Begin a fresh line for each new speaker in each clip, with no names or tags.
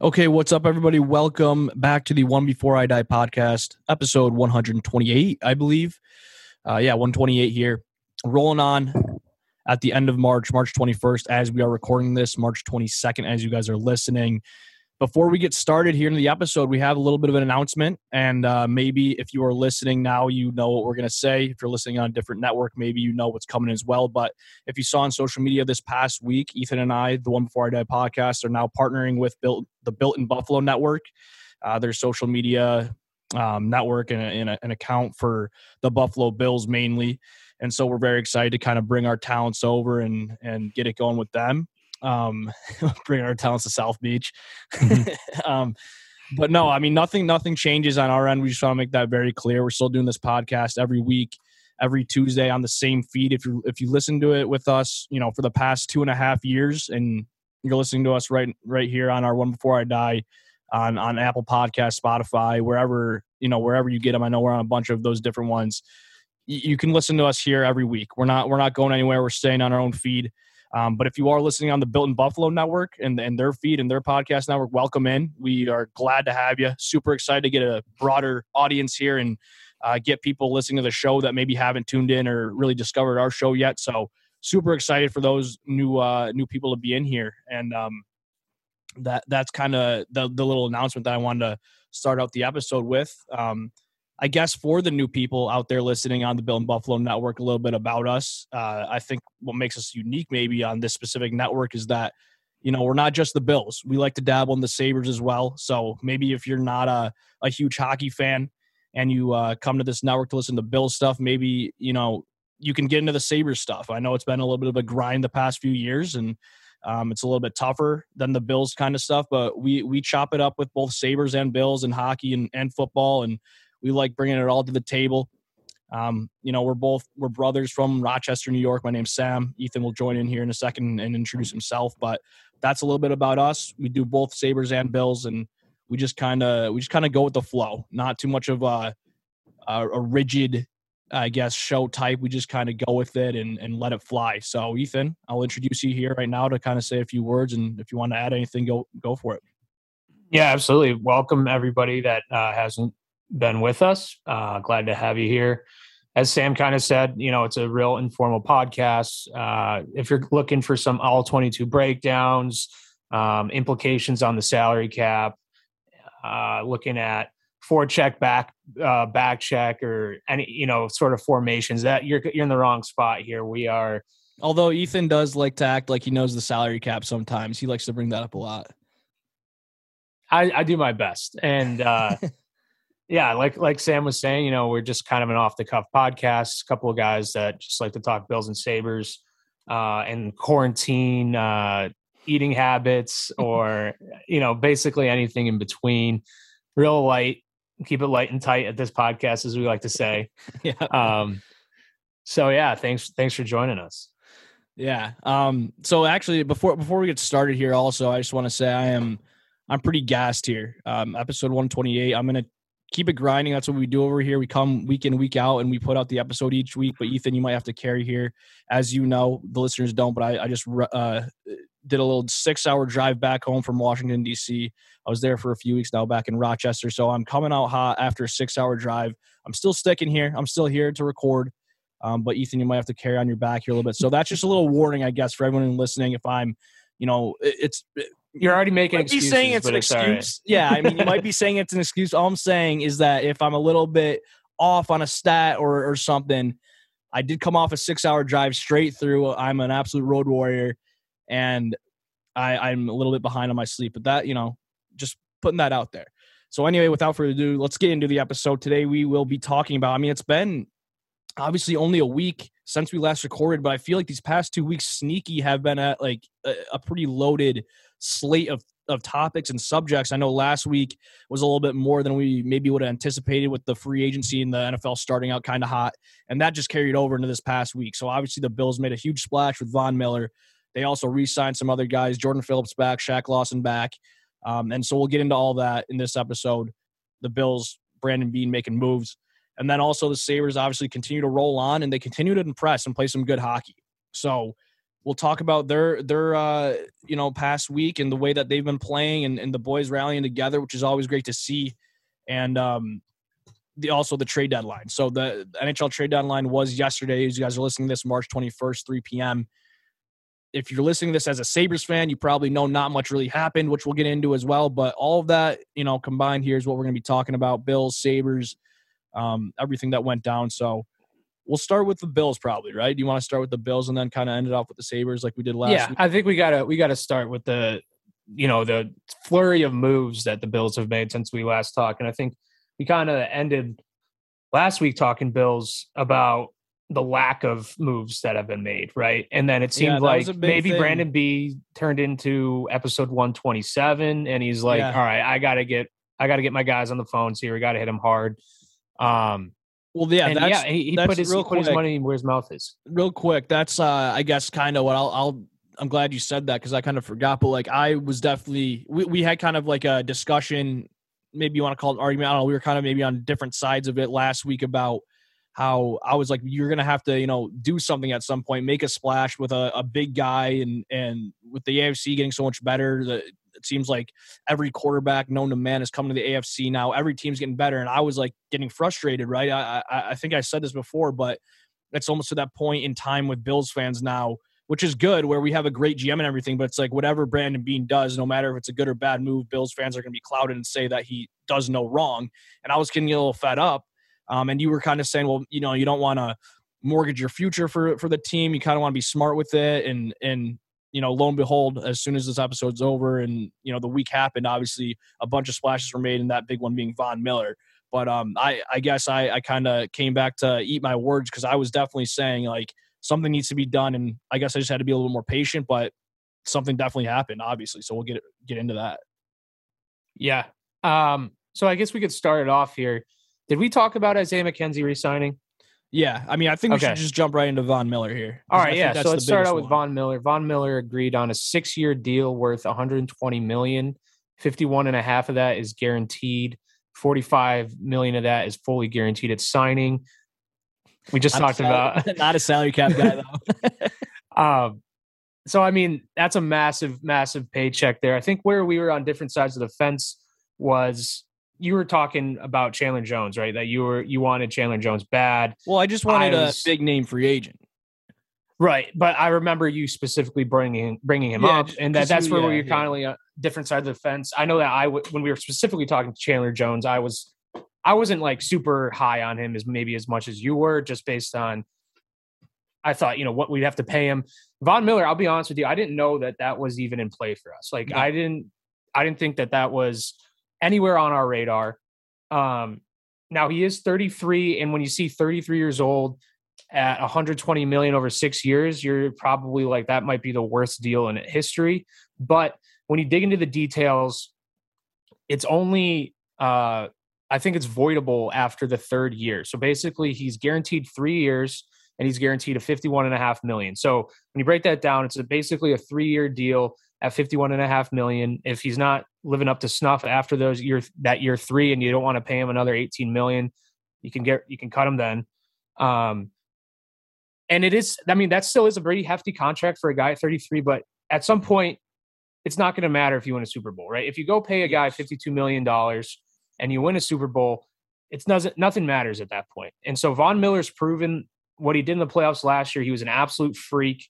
Okay, what's up, everybody? Welcome back to the One Before I Die podcast, episode 128, I believe. Uh, yeah, 128 here. Rolling on at the end of March, March 21st, as we are recording this, March 22nd, as you guys are listening. Before we get started here in the episode, we have a little bit of an announcement. And uh, maybe if you are listening now, you know what we're going to say. If you're listening on a different network, maybe you know what's coming as well. But if you saw on social media this past week, Ethan and I, the One Before I Die podcast, are now partnering with Built, the Built in Buffalo Network, uh, their social media um, network and, a, and a, an account for the Buffalo Bills mainly. And so we're very excited to kind of bring our talents over and, and get it going with them um, bring our talents to South Beach. Mm-hmm. um, but no, I mean nothing. Nothing changes on our end. We just want to make that very clear. We're still doing this podcast every week, every Tuesday on the same feed. If you if you listen to it with us, you know for the past two and a half years, and you're listening to us right right here on our One Before I Die on on Apple Podcast, Spotify, wherever you know wherever you get them. I know we're on a bunch of those different ones. you can listen to us here every week. We're not we're not going anywhere. We're staying on our own feed. Um, but if you are listening on the Built in Buffalo network and, and their feed and their podcast network, welcome in. We are glad to have you. Super excited to get a broader audience here and uh, get people listening to the show that maybe haven't tuned in or really discovered our show yet. So super excited for those new uh, new people to be in here. And um, that that's kind of the the little announcement that I wanted to start out the episode with. Um, I guess for the new people out there listening on the Built in Buffalo network, a little bit about us. Uh, I think what makes us unique, maybe on this specific network, is that you know we're not just the Bills. We like to dabble in the Sabres as well. So maybe if you're not a, a huge hockey fan and you uh, come to this network to listen to Bills stuff, maybe you know you can get into the Sabres stuff. I know it's been a little bit of a grind the past few years, and um, it's a little bit tougher than the Bills kind of stuff. But we we chop it up with both Sabres and Bills and hockey and, and football and we like bringing it all to the table. Um, you know, we're both we're brothers from Rochester, New York. My name's Sam. Ethan will join in here in a second and introduce himself. But that's a little bit about us. We do both Sabres and Bills, and we just kind of we just kind of go with the flow. Not too much of a a, a rigid, I guess, show type. We just kind of go with it and and let it fly. So, Ethan, I'll introduce you here right now to kind of say a few words, and if you want to add anything, go go for it.
Yeah, absolutely. Welcome everybody that uh, hasn't been with us. Uh, glad to have you here. As Sam kind of said, you know, it's a real informal podcast. Uh, if you're looking for some all 22 breakdowns, um, implications on the salary cap, uh, looking at forecheck back uh, back check or any you know sort of formations that you're you're in the wrong spot here. We are.
Although Ethan does like to act like he knows the salary cap sometimes, he likes to bring that up a lot.
I, I do my best, and uh, yeah, like like Sam was saying, you know, we're just kind of an off the cuff podcast. A couple of guys that just like to talk Bills and Sabres, uh, and quarantine uh, eating habits, or you know, basically anything in between. Real light, keep it light and tight at this podcast, as we like to say. yeah. Um. So yeah, thanks thanks for joining us.
Yeah. Um. So actually, before before we get started here, also, I just want to say I am. I'm pretty gassed here. Um, episode 128. I'm gonna keep it grinding. That's what we do over here. We come week in, week out, and we put out the episode each week. But Ethan, you might have to carry here, as you know, the listeners don't. But I, I just uh, did a little six-hour drive back home from Washington D.C. I was there for a few weeks now, back in Rochester. So I'm coming out hot after a six-hour drive. I'm still sticking here. I'm still here to record. Um, but Ethan, you might have to carry on your back here a little bit. So that's just a little warning, I guess, for everyone listening. If I'm, you know, it's
you're already making excuses.
saying it's an it's excuse. Right. Yeah, I mean, you might be saying it's an excuse. All I'm saying is that if I'm a little bit off on a stat or or something, I did come off a six hour drive straight through. I'm an absolute road warrior, and I, I'm a little bit behind on my sleep. But that, you know, just putting that out there. So anyway, without further ado, let's get into the episode today. We will be talking about. I mean, it's been obviously only a week since we last recorded, but I feel like these past two weeks, sneaky have been at like a, a pretty loaded slate of of topics and subjects. I know last week was a little bit more than we maybe would have anticipated with the free agency and the NFL starting out kind of hot, and that just carried over into this past week. So obviously the Bills made a huge splash with Von Miller. They also re-signed some other guys, Jordan Phillips back, Shaq Lawson back, um, and so we'll get into all that in this episode. The Bills, Brandon Beane making moves, and then also the Sabres obviously continue to roll on and they continue to impress and play some good hockey. So we'll talk about their their uh, you know past week and the way that they've been playing and, and the boys rallying together, which is always great to see. And um, the also the trade deadline. So the NHL trade deadline was yesterday. As you guys are listening this, March 21st, 3 p.m. If you're listening this as a Sabres fan, you probably know not much really happened, which we'll get into as well. But all of that, you know, combined here is what we're going to be talking about: Bills, Sabres, um, everything that went down. So we'll start with the Bills, probably, right? Do you want to start with the Bills and then kind of end it off with the Sabres like we did last?
Yeah,
week?
I think we gotta we gotta start with the you know the flurry of moves that the Bills have made since we last talked, and I think we kind of ended last week talking Bills about the lack of moves that have been made, right? And then it seemed
Yeah,
like
was a big
maybe
thing.
Brandon Beane turned into episode 127 and he's like,
Yeah.
"All right, I got to get I got to get my guys on the phones here. We got to hit them hard." Um
well, yeah,
and
that's
yeah, he, he
that's
put his,
real
he put his money where his mouth is.
real quick that's uh i guess kind of what i'll i'll i'm glad you said that because i kind of forgot but like i was definitely we, we had kind of like a discussion maybe you want to call it argument i don't know we were kind of maybe on different sides of it last week about how i was like you're gonna have to you know do something at some point make a splash with a, a big guy and and with the afc getting so much better the it seems like every quarterback known to man is coming to the AFC now. Every team's getting better, and I was like getting frustrated. Right? I, I I think I said this before, but it's almost to that point in time with Bills fans now, which is good, where we have a great GM and everything. But it's like whatever Brandon Beane does, no matter if it's a good or bad move, Bills fans are going to be clouded and say that he does no wrong. And I was getting a little fed up. Um, and you were kind of saying, well, you know, you don't want to mortgage your future for for the team. You kind of want to be smart with it, and and you know, lo and behold, as soon as this episode's over and you know the week happened, obviously a bunch of splashes were made, and that big one being Von Miller. But um, I I guess I I kind of came back to eat my words because I was definitely saying like something needs to be done, and I guess I just had to be a little more patient. But something definitely happened, obviously. So we'll get get into that.
Yeah. Um, so I guess we could start it off here. Did we talk about Isaiah McKenzie resigning?
Yeah, I mean, I think we
Okay.
should just jump right into Von Miller here.
All right, yeah. So let's start out with
one.
Von Miller. Von Miller agreed on a six-year deal worth 120 million. 51 and a half of that is guaranteed. 45 million of that is fully guaranteed at signing. We just
Not
talked
salary-
about
not a salary cap guy though.
Um, so I mean, that's a massive, massive paycheck there. I think where we were on different sides of the fence was you were talking about Chandler Jones, right? That you were you wanted Chandler Jones bad,
well, I just wanted
I
a
was-
big name free agent.
right? But I remember you specifically bringing bringing him
Yeah,
up, and that that's where
yeah,
we were
yeah.
kind of like a different side of the fence. I know that I w- when we were specifically talking to Chandler Jones, I was I wasn't like super high on him as maybe as much as you were, just based on I thought you know what we'd have to pay him. Von Miller, I'll be honest with you, I didn't know that that was even in play for us. Like. I didn't I didn't think that that was anywhere on our radar. Um, now he is 33, and when you see 33 years old at 120 million over six years, you're probably like that might be the worst deal in history. But when you dig into the details, it's only uh, I think it's voidable after the third year. So basically, he's guaranteed three years and he's guaranteed a 51 and a half million. So when you break that down, it's a, basically a three year deal at 51 and a half million. If he's not living up to snuff after those year that year three, and you don't want to pay him another 18 million, you can get you can cut him then. Um, and it is, I mean, that still is a pretty hefty contract for a guy at 33, but at some point, it's not going to matter if you win a Super Bowl, right? If you go pay a guy 52 million dollars and you win a Super Bowl, it's doesn't nothing matters at that point. And so Von Miller's proven what he did in the playoffs last year. He was an absolute freak.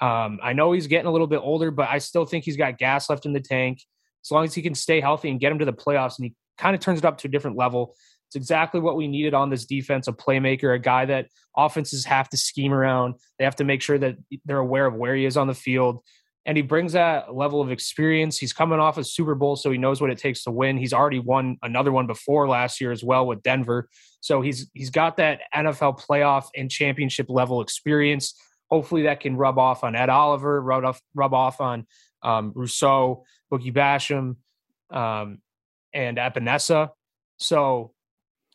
Um, I know he's getting a little bit older, but I still think he's got gas left in the tank. As long as he can stay healthy and get him to the playoffs, and he kind of turns it up to a different level. It's exactly what we needed on this defense a playmaker, a guy that offenses have to scheme around. They have to make sure that they're aware of where he is on the field. And he brings that level of experience. He's coming off a Super Bowl, so he knows what it takes to win. He's already won another one before last year as well with Denver. So he's he's got that NFL playoff and championship level experience. Hopefully that can rub off on Ed Oliver, rub off, rub off on um, Rousseau, Boogie Basham, um, and Epenesa. So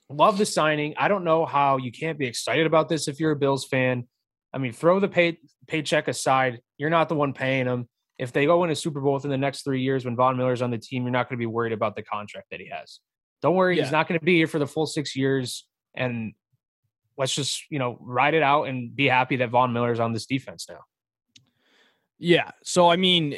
love the signing. I don't know how you can't be excited about this if you're a Bills fan. I mean, throw the pay, paycheck aside. You're not the one paying them. If they go win a Super Bowl within the next three years when Von Miller's on the team, you're not going to be worried about the contract that he has. Don't worry,
Yeah.
he's not going to be here for the full six years. And let's just, you know, ride it out and be happy that Von Miller's on this defense now.
Yeah. So I mean,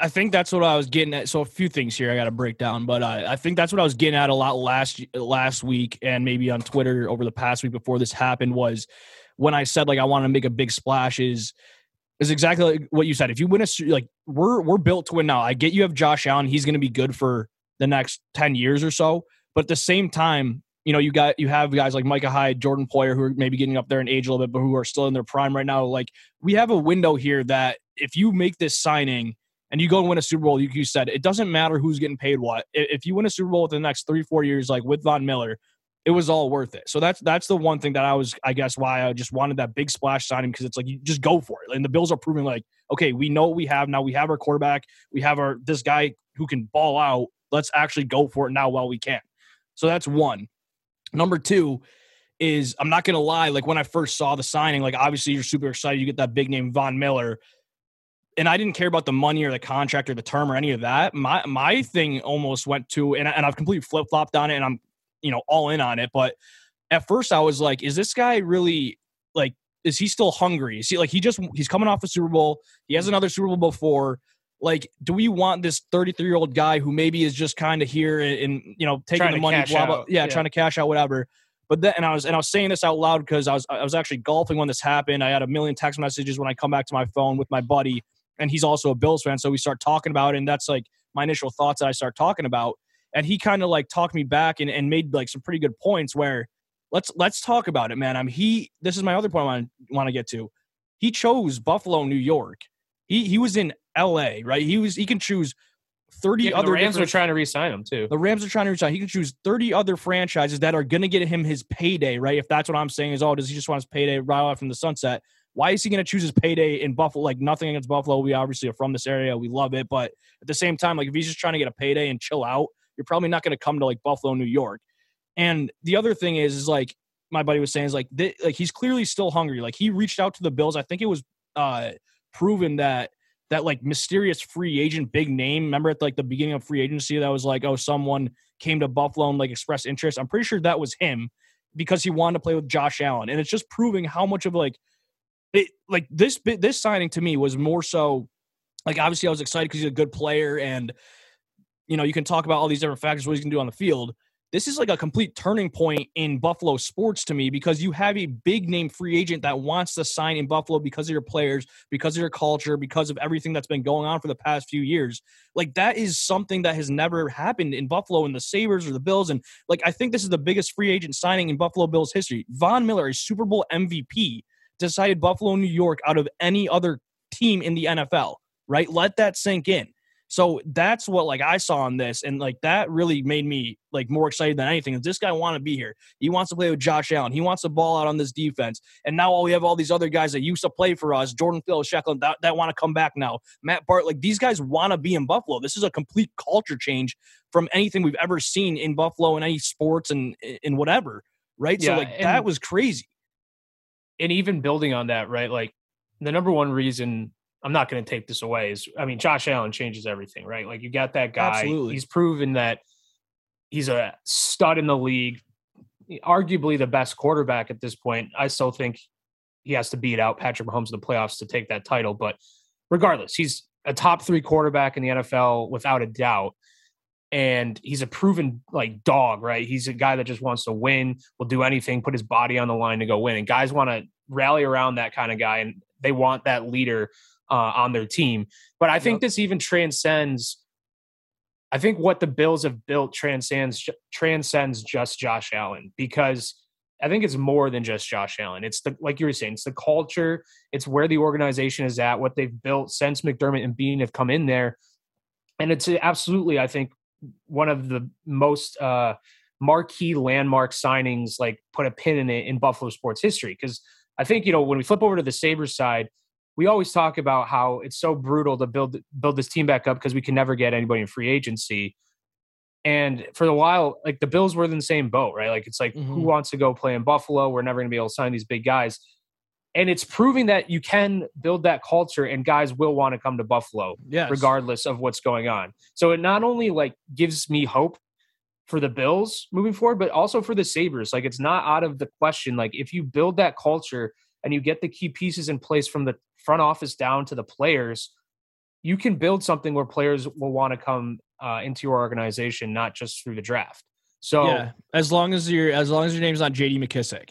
I think that's what I was getting at. So a few things here I got to break down, but I think that's what I was getting at a lot last last week and maybe on Twitter over the past week before this happened was when I said like I want to make a big splash is is exactly like what you said. If you win a like we're we're built to win now. I get you have Josh Allen. He's going to be good for the next 10 years or so, but at the same time, you know, you got you have guys like Micah Hyde, Jordan Poyer, who are maybe getting up there in age a little bit, but who are still in their prime right now. Like we have a window here that if you make this signing and you go and win a Super Bowl, you, you said it doesn't matter who's getting paid what. If you win a Super Bowl within the next three, four years, like with Von Miller, it was all worth it. So that's that's the one thing that I was, I guess, why I just wanted that big splash signing because it's like you just go for it. And the Bills are proving like, okay, we know what we have now. We have our quarterback. We have our this guy who can ball out. Let's actually go for it now while we can. So that's one. Number two is I'm not gonna lie, like when I first saw the signing, like obviously you're super excited, you get that big name Von Miller. And I didn't care about the money or the contract or the term or any of that. My my thing almost went to, and, and I've completely flip flopped on it, and I'm you know all in on it. But at first I was like, is this guy really like? Is he still hungry? Is he like he just he's coming off a Super Bowl? He has another Super Bowl before like do we want this 33 year old guy who maybe is just kind of here and, and, you know taking the money blah, blah, yeah, yeah, trying to cash out whatever. But then and i was and i was saying this out loud because i was i was actually golfing when this happened. I had a million text messages when i come back to my phone with my buddy and he's also a bills fan so we start talking about it and that's like my initial thoughts that i start talking about. And he kind of like talked me back and, and made like some pretty good points where let's let's talk about it man. I'm he this is my other point i want want to get to. He chose buffalo new york. He he was in L.A. Right? He was he can choose thirty yeah, other.
The Rams are trying to re-sign him too.
The Rams are trying to resign. He can choose thirty other franchises that are going to get him his payday. Right? If that's what I'm saying is, oh, does he just want his payday right off from the sunset? Why is he going to choose his payday in Buffalo? Like nothing against Buffalo. We obviously are from this area. We love it, but at the same time, like if he's just trying to get a payday and chill out, you're probably not going to come to like Buffalo, New York. And the other thing is, is like my buddy was saying, is like th- like he's clearly still hungry. Like he reached out to the Bills. I think it was uh proven that that like mysterious free agent big name. Remember at like the beginning of free agency that was like, oh, someone came to Buffalo and like expressed interest. I'm pretty sure that was him because he wanted to play with Josh Allen, and it's just proving how much of like it like this this signing to me was more so like obviously I was excited because he's a good player and you know you can talk about all these different factors what he's gonna do on the field this is like a complete turning point in Buffalo sports to me because you have a big name free agent that wants to sign in Buffalo because of your players, because of your culture, because of everything that's been going on for the past few years. Like that is something that has never happened in Buffalo in the Sabres or the Bills. And like I think this is the biggest free agent signing in Buffalo Bills history. Von Miller, a Super Bowl MVP, decided Buffalo, New York out of any other team in the NFL. Right? Let that sink in. So that's what like I saw in this, and like that really made me like more excited than anything. This guy want to be here. He wants to play with Josh Allen. He wants to ball out on this defense. And now we have all these other guys that used to play for us, Jordan Phillips, Sheckler, that, that want to come back now. Matt Bart, like these guys want to be in Buffalo. This is a complete culture change from anything we've ever seen in Buffalo in any sports and in whatever. Right. Yeah, so like that was crazy.
And even building on that, right? Like the number one reason I'm not going to take this away. Is I mean, Josh Allen changes everything, right? Like you got that guy. Absolutely. He's proven that he's a stud in the league, arguably the best quarterback at this point. I still think he has to beat out Patrick Mahomes in the playoffs to take that title, but regardless, he's a top three quarterback in the NFL without a doubt. And he's a proven like dog, right? He's a guy that just wants to win, will do anything, put his body on the line to go win. And guys want to rally around that kind of guy, and they want that leader uh, on their team. But I think yep. this even transcends. I think what the Bills have built transcends transcends just Josh Allen because I think it's more than just Josh Allen. It's the like you were saying, it's the culture, it's where the organization is at, what they've built since McDermott and Beane have come in there, and it's absolutely, I think, one of the most uh, marquee landmark signings. Like put a pin in it in Buffalo sports history because I think you know when we flip over to the Sabres side, we always talk about how it's so brutal to build build this team back up because we can never get anybody in free agency. And for a while, like the Bills were in the same boat, right? Like it's like mm-hmm. who wants to go play in Buffalo? We're never going to be able to sign these big guys. And it's proving that you can build that culture and guys will want to come to Buffalo yes. regardless of what's going on. So it not only like gives me hope for the Bills moving forward, but also for the Sabres. Like it's not out of the question. Like if you build that culture and you get the key pieces in place from the front office down to the players, you can build something where players will want to come uh, into your organization, not just through the draft. So
yeah, as long as your as long as your name's not JD McKissic.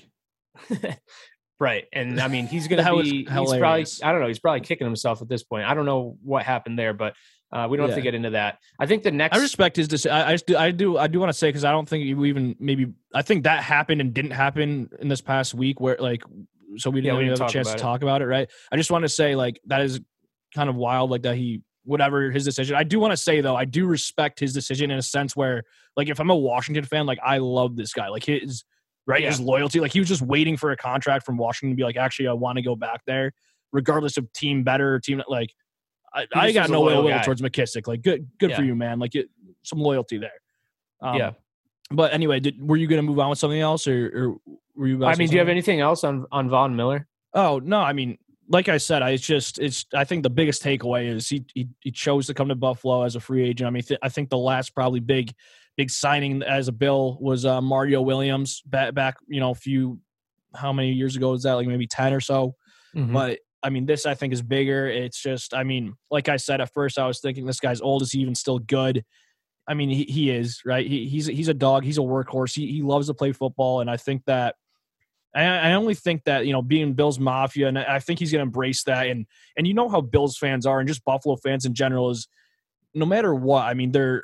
right. And I mean he's gonna be he's probably I don't know, he's probably kicking himself at this point. I don't know what happened there, but uh, we don't yeah. have to get into that. I think the next.
I respect his decision. I, I, do. I do. I do want to say because I don't think we even maybe. I think that happened and didn't happen in this past week. Where like, so we didn't, yeah, we have a chance to talk about it, right? I just want to say like that is kind of wild, like that he whatever his decision. I do want to say though, I do respect his decision in a sense where like if I'm a Washington fan, like I love this guy, like his right yeah. his loyalty, like he was just waiting for a contract from Washington to be like, actually, I want to go back there, regardless of team better team like I, I got no will towards McKissic. Like, good, good yeah. for you, man. Like, it, some loyalty there.
Um, yeah.
But anyway, did, were you going to move on with something else, or, or were you?
I mean, do you have anything else on on Von Miller?
Oh no, I mean, like I said, I it's just it's. I think the biggest takeaway is he he, he chose to come to Buffalo as a free agent. I mean, th- I think the last probably big big signing as a bill was uh, Mario Williams back back you know a few how many years ago was that like maybe ten or so. Mm-hmm. But I mean, this I think is bigger. It's just, I mean, like I said at first, I was thinking this guy's old. Is he even still good? I mean, he, he is right. He, he's he's a dog. He's a workhorse. He he loves to play football, and I think that. I, I only think that you know being Bills Mafia, and I think he's going to embrace that. And and you know how Bills fans are, and just Buffalo fans in general is, no matter what. I mean, they're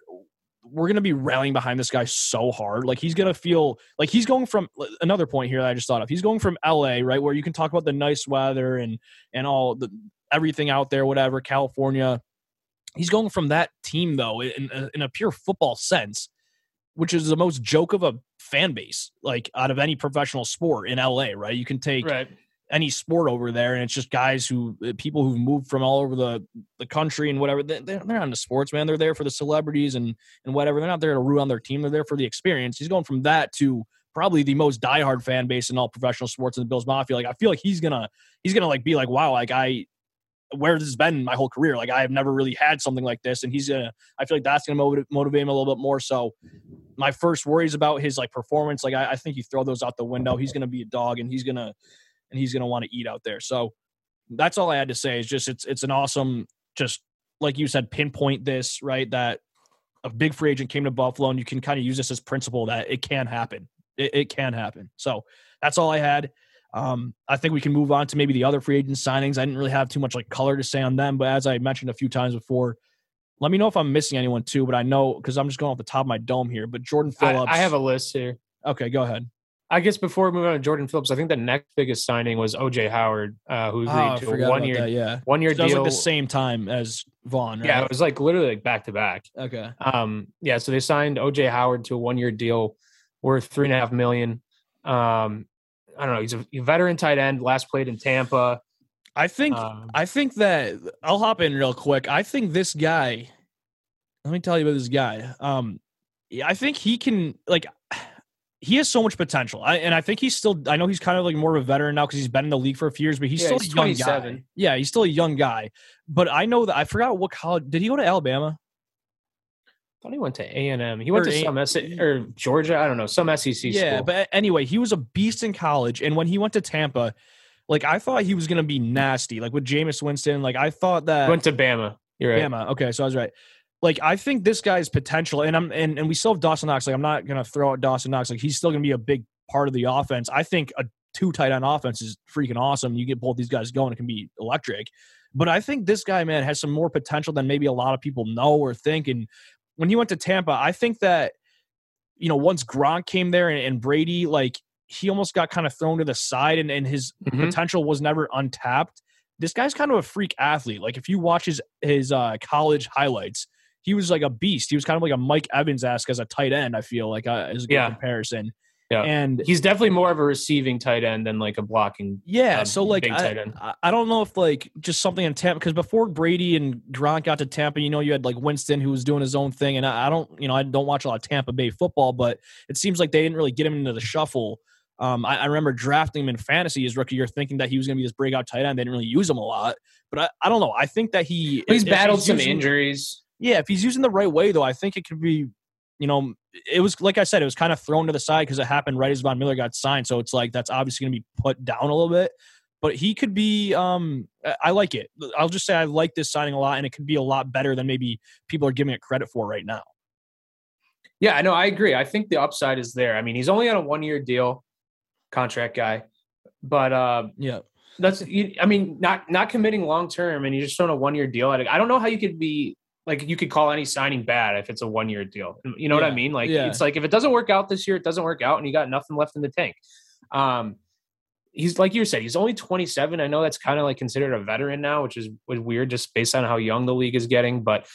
we're going to be rallying behind this guy so hard. Like he's going to feel like he's going from another point here that I just thought of. He's going from LA, right, where you can talk about the nice weather and and all the everything out there, whatever, California. He's going from that team though in in a pure football sense, which is the most joke of a fan base like out of any professional sport in LA, right? You can take
right
any sport over there, and it's just guys who uh, people who've moved from all over the the country and whatever. They're, they're not into sports, man. They're there for the celebrities and and whatever. They're not there to root on their team. They're there for the experience. He's going from that to probably the most diehard fan base in all professional sports in the Bills Mafia. Like I feel like he's gonna he's gonna like be like, wow, like I where this has been my whole career. Like I have never really had something like this, and he's gonna. I feel like that's gonna motivate, motivate him a little bit more. So, my first worries about his like performance, like I, I think you throw those out the window. He's gonna be a dog, and he's gonna and he's to want to eat out there. So that's all I had to say. Is just it's it's an awesome, just like you said, pinpoint this right that a big free agent came to Buffalo, and you can kind of use this as principle that it can happen. It, it can happen. So that's all I had. Um, I think we can move on to maybe the other free agent signings. I didn't really have too much like color to say on them, but as I mentioned a few times before, let me know if I'm missing anyone too. But I know because I'm just going off the top of my dome here. But Jordan Phillips,
I, I have a list here.
Okay, go ahead.
I guess before we move on to Jordan Phillips, I think the next biggest signing was OJ Howard, uh, who agreed oh, to a one year,
that, yeah,
one year
so
deal.
like the same time as Von. Right?
Yeah, it was like literally like back to back.
Okay.
Um. Yeah. So they signed OJ Howard to a one year deal worth three and a half million. Um. I don't know. He's a, veteran tight end. Last played in Tampa.
I think. Um, I think that I'll hop in real quick. I think this guy. Let me tell you about this guy. Um. I think he can like he has so much potential. I, and I think he's still, I know he's kind of like more of a veteran now because he's been in the league for a few years, but he's yeah, still he's a young guy. Yeah, he's still a young guy. But I know that I forgot what college, did he go to Alabama?
I thought he went to A and M. He went or to some S or Georgia. I don't know some SEC. Yeah,
school. but anyway, he was a beast in college, and when he went to Tampa, like I thought he was going to be nasty, like with Jameis Winston. Like I thought that
went to Bama. You're right.
Bama. Okay, so I was right like I think this guy's potential, and I'm and, and we still have Dawson Knox. Like I'm not gonna throw out Dawson Knox. Like he's still gonna be a big part of the offense. I think a two tight end offense is freaking awesome. You get both these guys going, it can be electric. But I think this guy, man, has some more potential than maybe a lot of people know or think. And when he went to Tampa, I think that you know once Gronk came there and, and Brady, like he almost got kind of thrown to the side, and, and his mm-hmm. potential was never untapped. This guy's kind of a freak athlete. Like if you watch his his uh, college highlights, he was like a beast. He was kind of like a Mike Evans esque as a tight end. I feel like uh, as a good yeah. comparison.
Yeah,
and
he's definitely more of a receiving tight end than like a blocking.
Yeah, um, so like I, I don't know if like just something in Tampa because before Brady and Gronk got to Tampa, you know, you had like Winston who was doing his own thing, and I, I don't, you know, I don't watch a lot of Tampa Bay football, but it seems like they didn't really get him into the shuffle. Um, I, I, remember drafting him in fantasy his rookie year, thinking that he was going to be this breakout tight end. They didn't really use him a lot, but I, I don't know. I think that he
he's battled he's some using, injuries.
Yeah, if he's using the right way, though, I think it could be. You know, it was like I said, it was kind of thrown to the side because it happened right as Von Miller got signed. So it's like that's obviously going to be put down a little bit. but he could be. Um, I- like it. I'll just say I like this signing a lot, and it could be a lot better than maybe people are giving it credit for right now.
Yeah, I know. I agree. I think the upside is there. I mean, he's only on a one year deal, contract guy, but uh,
Yeah,
that's. you- I mean, not not committing long term, and you're just on a one year deal. I don't know how you could be like you could call any signing bad if it's a one year deal. You know what I mean? Like
yeah.
it's like if it doesn't work out this year, it doesn't work out, and you got nothing left in the tank. Um, he's like you said, he's only 27. I know that's kind of like considered a veteran now, which is was weird just based on how young the league is getting, but.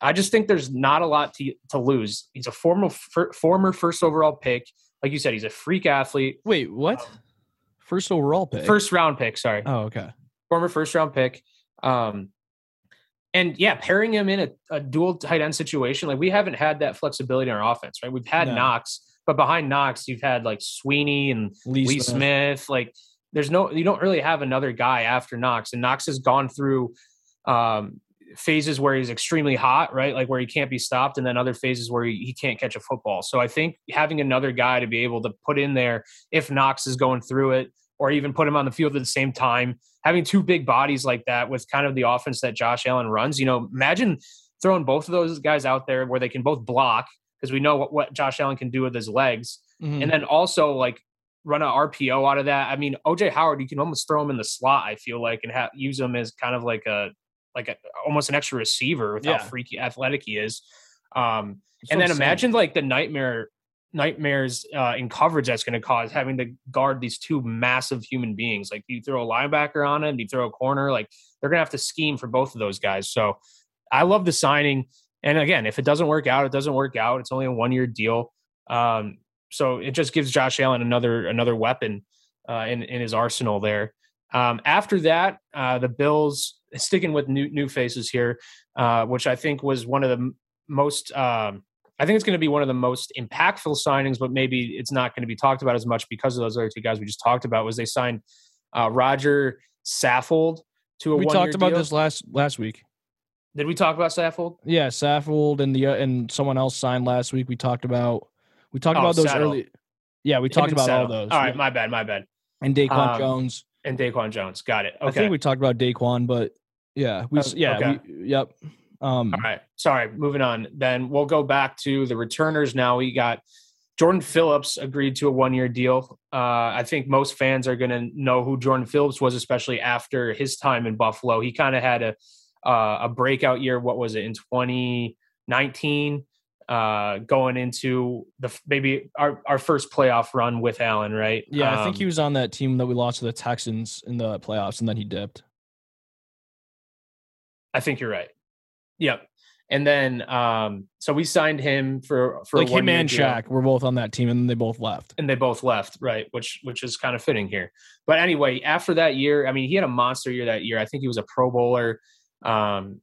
I just think there's not a lot to to lose. He's a former former first overall pick, like you said. He's a freak athlete,
Wait, what? First overall pick.
first round pick. Sorry,
Oh, okay.
former first round pick. Um, and yeah, pairing him in a, a dual tight end situation, like we haven't had that flexibility in our offense, right? We've had
No.
Knox, but behind Knox, you've had like Sweeney and
Lee,
Lee
Smith.
Smith. Like there's no, you don't really have another guy after Knox, and Knox has gone through um, phases where he's extremely hot, right? Like where he can't be stopped, and then other phases where he, he can't catch a football. So I think having another guy to be able to put in there if Knox is going through it, or even put him on the field at the same time, having two big bodies like that with kind of the offense that Josh Allen runs, you know, imagine throwing both of those guys out there where they can both block because we know what, what Josh Allen can do with his legs
Mhm.
and then also like run a RPO out of that. I mean, OJ Howard, you can almost throw him in the slot. I feel like and have use him as kind of like a like a, almost an extra receiver with
Yeah.
how freaky athletic he is. Um,
That's
and then
I'm
imagine like the nightmare nightmares uh, in coverage that's going to cause having to guard these two massive human beings. Like you throw a linebacker on him, and you throw a corner, like they're going to have to scheme for both of those guys. So I love the signing. And again, if it doesn't work out, it doesn't work out. It's only a one year deal. Um, so it just gives Josh Allen another another weapon uh, in in his arsenal there. Um, after that, uh, the Bills sticking with new new faces here, uh, which I think was one of the m- most. Um, I think it's going to be one of the most impactful signings, but maybe it's not going to be talked about as much because of those other two guys we just talked about. Was they signed uh, Roger Saffold to a
we talked about
deal.
this last last week.
Did we talk about Saffold?
Yeah, Saffold and the uh, and someone else signed last week. We talked about we talked
Oh,
about those
Settle.
early. Yeah, we
Him
talked about all
Settle.
those.
All right,
Yeah.
my bad, my bad.
and Daquan
Um,
Jones.
And Daquan Jones, got it. Okay.
I think we talked about Daquan, but yeah, we
Uh,
yeah,
okay.
we, yep. Um,
All right. Sorry. Moving on. Then we'll go back to the returners now. We got Jordan Phillips agreed to a one year deal. Uh, I think most fans are going to know who Jordan Phillips was, especially after his time in Buffalo. He kind of had a uh, a breakout year. What was it in 2019? Uh, going into the maybe our, our first playoff run with Allen, right?
yeah, I think
Um,
he was on that team that we lost to the Texans in the playoffs, and then he dipped.
I think you're right. Yep. And then, um, so we signed him for for
like him and
deal.
Shaq were both on that team, and then they both left.
and they both left, right? Which which is kind of fitting here. But anyway, after that year, I mean, he had a monster year that year. I think he was a Pro Bowler. Um,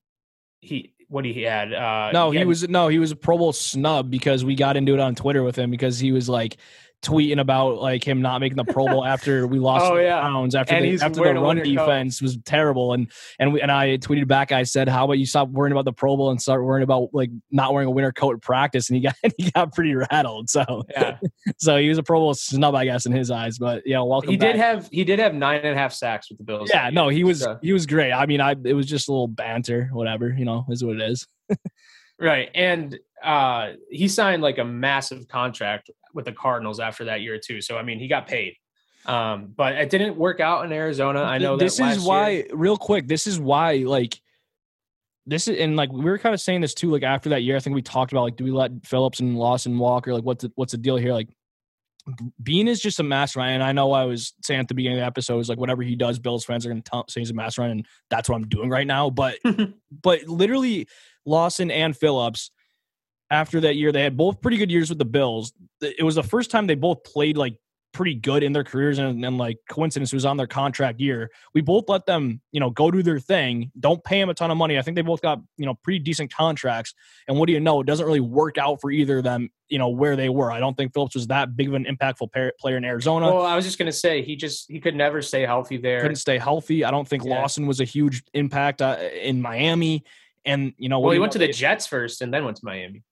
he what he had? Uh,
No, he
had-
was no, he was a Pro Bowl snub because we got into it on Twitter with him because he was like tweeting about like him not making the Pro Bowl after we lost
Oh, yeah.
Browns after
And
after the run
winter coat.
defense was terrible and and we, and I tweeted back I said how about you stop worrying about the Pro Bowl and start worrying about like not wearing a winter coat at practice and he got he got pretty rattled so
Yeah,
so he was a Pro Bowl snub I guess in his eyes but yeah welcome
he did have he did have nine and a half sacks with the Bills.
yeah no he was
So-
he was great I mean I it was just a little banter whatever you know is what it is
right. And uh, he signed like a massive contract with the Cardinals after that year too. So I mean, he got paid. Um, but it didn't work out in Arizona. I know
this is why
year-
real quick this is why like this is and like we were kind of saying this too like after that year i think we talked about like do we let phillips and lawson walk or like what's the, what's the deal here like beane is just a mastermind and i know i was saying at the beginning of the episode is like whatever he does bills fans are going to say he's a mastermind and that's what i'm doing right now but but literally lawson and phillips after that year they had both pretty good years with the bills. It was the first time they both played like pretty good in their careers and, and like coincidence it was on their contract year. We both let them you know go do their thing. Don't pay them a ton of money. I think they both got you know pretty decent contracts. And what do you know? It doesn't really work out for either of them you know where they were. I don't think phillips was that big of an impactful par- player in arizona.
Well, I was just gonna say he just he could never stay healthy there.
couldn't stay healthy. I don't think
Yeah.
lawson was a huge impact uh, in miami. And you know
Well, he
you
went to
know,
the Jets first and then went to Miami.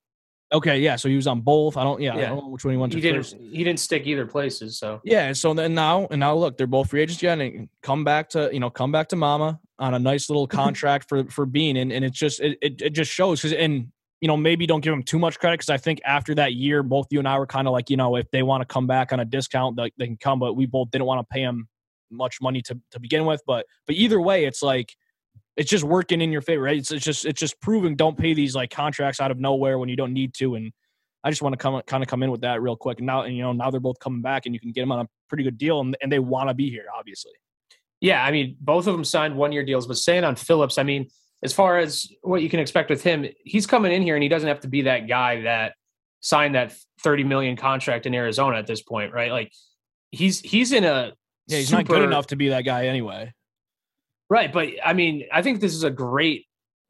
Okay, yeah. So he was on both. I don't. Yeah, I don't know which one he went to
He didn't.
first.
He didn't stick either places. So
Yeah, so then now and now look, they're both free agents again and come back to you know come back to Mama on a nice little contract for for being and and it's just it it, it just shows because and you know maybe don't give him too much credit because I think after that year both you and I were kind of like you know if they want to come back on a discount like they can come but we both didn't want to pay him much money to to begin with but but either way it's like it's just working in your favor right it's, it's just it's just proving don't pay these like contracts out of nowhere when you don't need to and I just want to come kind of come in with that real quick. And now, and you know, now they're both coming back, and you can get them on a pretty good deal, and, and they want to be here, obviously.
yeah, I mean, both of them signed one year deals. But saying on Phillips, I mean, as far as what you can expect with him, he's coming in here and he doesn't have to be that guy that signed that thirty million contract in Arizona at this point, right? Like he's he's in a
Yeah, he's not good enough to be that guy anyway.
Right, but I mean, I think this is a great,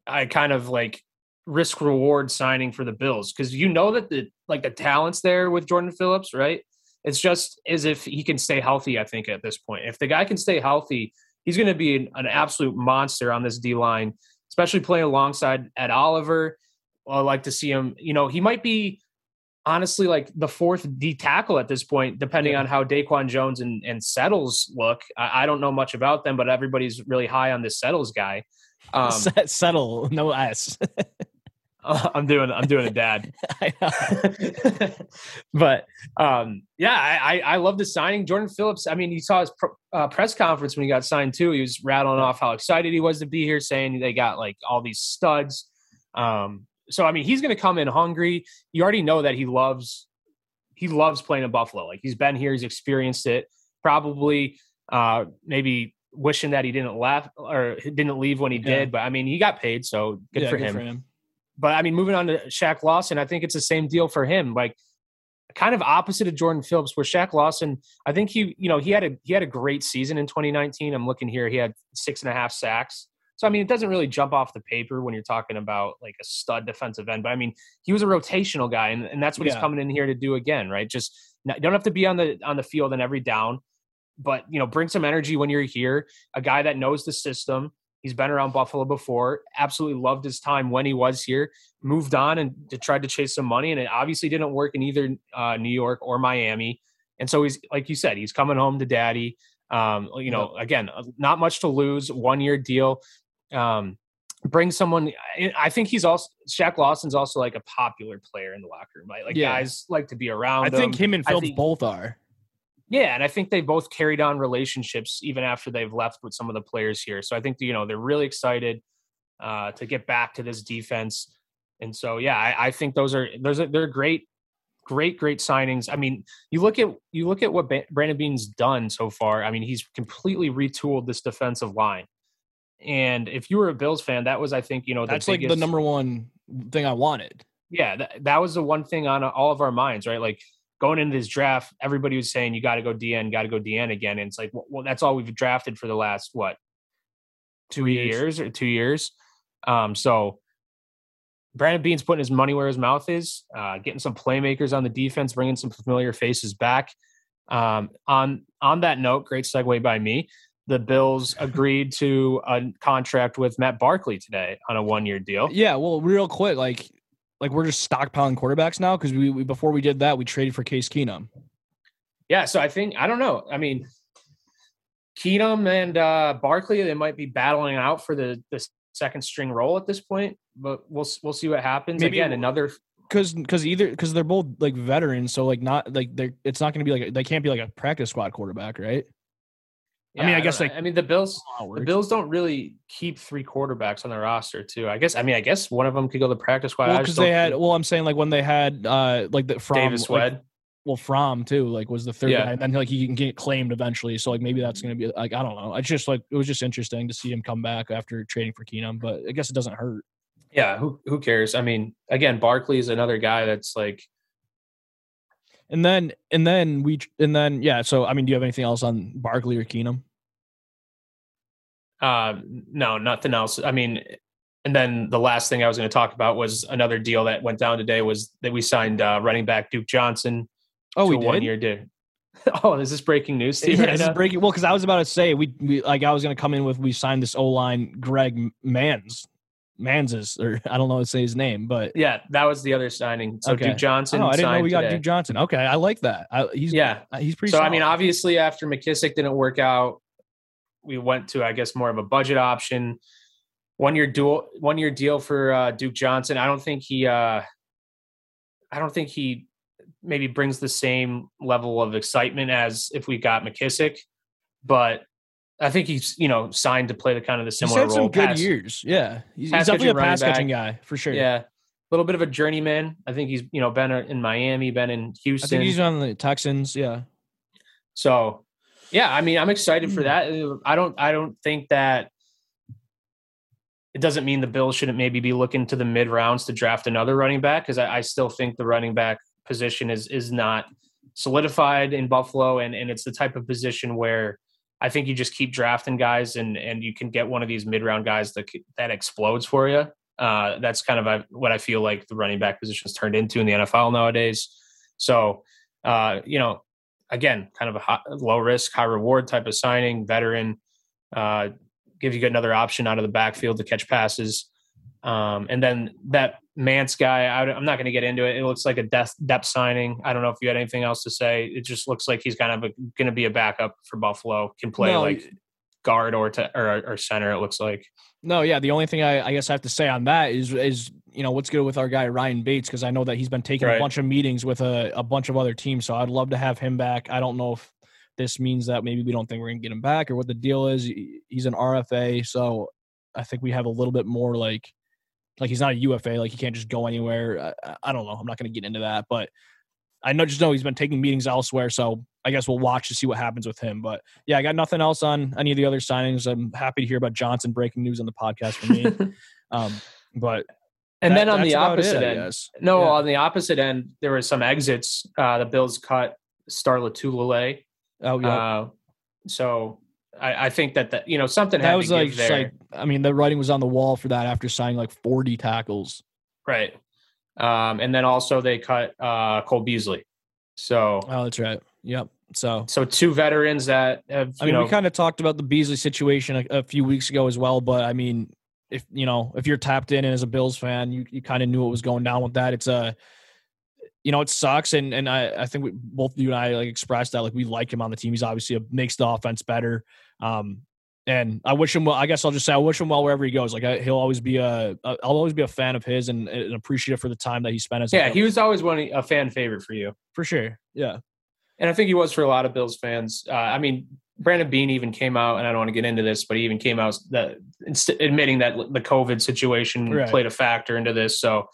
I kind of like risk reward signing for the Bills because you know that the like the talents there with Jordan Phillips, right? It's just as if he can stay healthy. I think at this point, if the guy can stay healthy, he's going to be an, an absolute monster on this D line, especially playing alongside Ed Oliver. I like to see him. You know, he might be honestly like the fourth D tackle at this point, depending
Yeah.
on how Daquan Jones and, and Settles look. I, I don't know much about them, but everybody's really high on this Settles guy. Um,
Set- Settle, no S.
I'm doing I'm doing a dad. But um, yeah, I, I I love the signing. Jordan Phillips. I mean, you saw his pr- uh, press conference when he got signed too. He was rattling off how excited he was to be here, saying they got like all these studs. Um, so I mean, he's going to come in hungry. You already know that he loves he loves playing in Buffalo. Like he's been here, he's experienced it. Probably uh, maybe wishing that he didn't laugh or didn't leave when he
Yeah.
did. But I mean, he got paid, so good,
Yeah,
for, him but I mean, moving on to Shaq Lawson, I think it's the same deal for him. Like, kind of opposite of Jordan Phillips, where Shaq Lawson, I think he, you know, he had a he had a great season in 2019. I'm looking here, he had six and a half sacks. So I mean, it doesn't really jump off the paper when you're talking about like a stud defensive end. But I mean, he was a rotational guy, and, and that's what he's coming in here to do again, right? Just not, you don't have to be on the on the field on every down, but you know, bring some energy when you're here. A guy that knows the system. He's been around Buffalo before. Absolutely loved his time when he was here. Moved on and tried to chase some money, and it obviously didn't work in either uh, New York or Miami. And so he's like you said, he's coming home to daddy. Um, you know, again, not much to lose. One year deal. Um, bring someone. I- think he's also Shaq Lawson's also like a popular player in the locker room. Like, like
Yeah.
guys like to be around.
I think him and Phillips
think-
both are.
Yeah, and I think they both carried on relationships even after they've left with some of the players here. So I think you know they're really excited uh, to get back to this defense. And so yeah, I, I think those are those are they're great, great, great signings. I mean, you look at you look at what Brandon Beane's done so far. I mean, he's completely retooled this defensive line. And if you were a Bills fan, that was I think you know the
That's like the number one thing I wanted.
yeah, that, that was the one thing on all of our minds, right? Like going into this draft, everybody was saying you got to go DN, got to go DN again, and it's like, well, well, that's all we've drafted for the last what two
years.
years, or two years. Um, so Brandon Beane's putting his money where his mouth is, uh, getting some playmakers on the defense, bringing some familiar faces back. Um, on on that note, great segue by me. The Bills agreed to a contract with Matt Barkley today on a one year deal.
Yeah, well, real quick, like like we're just stockpiling quarterbacks now because we, we before we did that we traded for Case Keenum.
Yeah, so I think I don't know. I mean, Keenum and uh, Barkley they might be battling out for the the second string role at this point, but we'll we'll see what happens.
Maybe
Again, another
Because because either because they're both like veterans, so like not like they're it's not going to be like a, they can't be like a practice squad quarterback, right? I mean, I
don't
guess, like-
I mean the Bills the. Bills don't really keep three quarterbacks on their roster too. I guess I mean I guess one of them could go to practice squad. I
Well, because they had well, I'm saying like when they had uh like the from
Davis
like,
Wed.
well from too like was the third
Yeah.
guy, and then like he can get claimed eventually. So like maybe that's going to be like I don't know. It's just like it was just interesting to see him come back after trading for Keenum, but I guess it doesn't hurt.
Yeah, who who cares? I mean, again, Barkley is another guy that's like
And then and then we and then yeah. So I mean, do you have anything else on Barkley or Keenum?
Um, no, nothing else. I mean, and then the last thing I was going to talk about was another deal that went down today was that we signed uh, running back Duke Johnson.
Oh, we did.
one year deal. Oh, is this breaking news? to you
Yeah, this is breaking. Well, because I was about to say we, we like I was going to come in with we signed this O line Greg Mans, Manses, or I don't know how to say his name, but
Yeah, that was the other signing. So
Okay.
Duke Johnson.
oh, I didn't know we got
today.
Duke Johnson. Okay, I like that. I, he's
Yeah.
he's pretty.
So I mean, obviously, after McKissic didn't work out, we went to I guess more of a budget option. One year dual, one year deal for uh, Duke Johnson. I don't think he. Uh, I don't think he maybe brings the same level of excitement as if we got McKissic, but I think he's you know signed to play the kind of the
he's
similar
had some good
pass-
years. Yeah, he's, he's definitely a pass catching guy for sure.
Yeah, a little bit of a journeyman. I think he's you know been in Miami, been in Houston.
I think he's on the Texans. Yeah,
So, yeah, I mean, I'm excited for
Hmm.
that. I don't, I don't think that it doesn't mean the Bills shouldn't maybe be looking to the mid rounds to draft another running back because I, I still think the running back position is is not solidified in Buffalo, and and it's the type of position where I think you just keep drafting guys, and and you can get one of these mid round guys that that explodes for you. Uh, that's kind of uh, what I feel like the running back position has turned into in the NFL nowadays. So, uh, you know, again, kind of a high, low risk, high reward type of signing, veteran, uh, give you another option out of the backfield to catch passes. Um, and then that Mancz guy, I, am not going to get into it. It looks like a depth, depth signing. I don't know if you had anything else to say. It just looks like he's kind of going to be a backup for Buffalo. Can play
No,
like guard or, to, or or center. It looks like.
no, yeah. The only thing I, I guess I have to say on that is is you know what's good with our guy Ryan Bates because I know that he's been taking a bunch of meetings with a, a bunch of other teams. So I'd love to have him back. I don't know if this means that maybe we don't think we're gonna get him back or what the deal is. He's an RFA, so I think we have a little bit more like like he's not a UFA. Like he can't just go anywhere. I, I- don't know. I'm not gonna get into that, but I know just know he's been taking meetings elsewhere. So I guess we'll watch to see what happens with him. But yeah, I got nothing else on any of the other signings. I'm happy to hear about Johnson breaking news on the podcast for me. um, but
and
that-
then on the
about it,
opposite end. No,
Yeah.
on the opposite end, there were some exits. Uh, the Bills cut Star Lotulelei.
Oh yeah.
Uh, so I, I think that that you know something
that was like, like I mean, the writing was on the wall for that after signing like 40 tackles.
right? Um, and then also they cut uh, Cole Beasley. So
Oh, that's right. Yep. So
so two veterans that have
I mean,
know
we kind of talked about the Beasley situation a, a few weeks ago as well, but I mean, if you know, if you're tapped in and as a Bills fan, you, you kind of knew what was going down with that. It's a, you know, it sucks, and and I I think we, both you and I like expressed that like we like him on the team. He's obviously a, makes the offense better. Um, and I wish him well. I guess I'll just say I wish him well wherever he goes. Like I, he'll always be a, a I'll always be a fan of his and, and appreciative for the time that he spent as
yeah he was always one a fan favorite for you,
for sure. Yeah.
and I think he was for a lot of Bills fans. Uh, I mean. Brandon Beane even came out, and I don't want to get into this, but he even came out that admitting that the COVID situation
Right.
played a factor into this. So,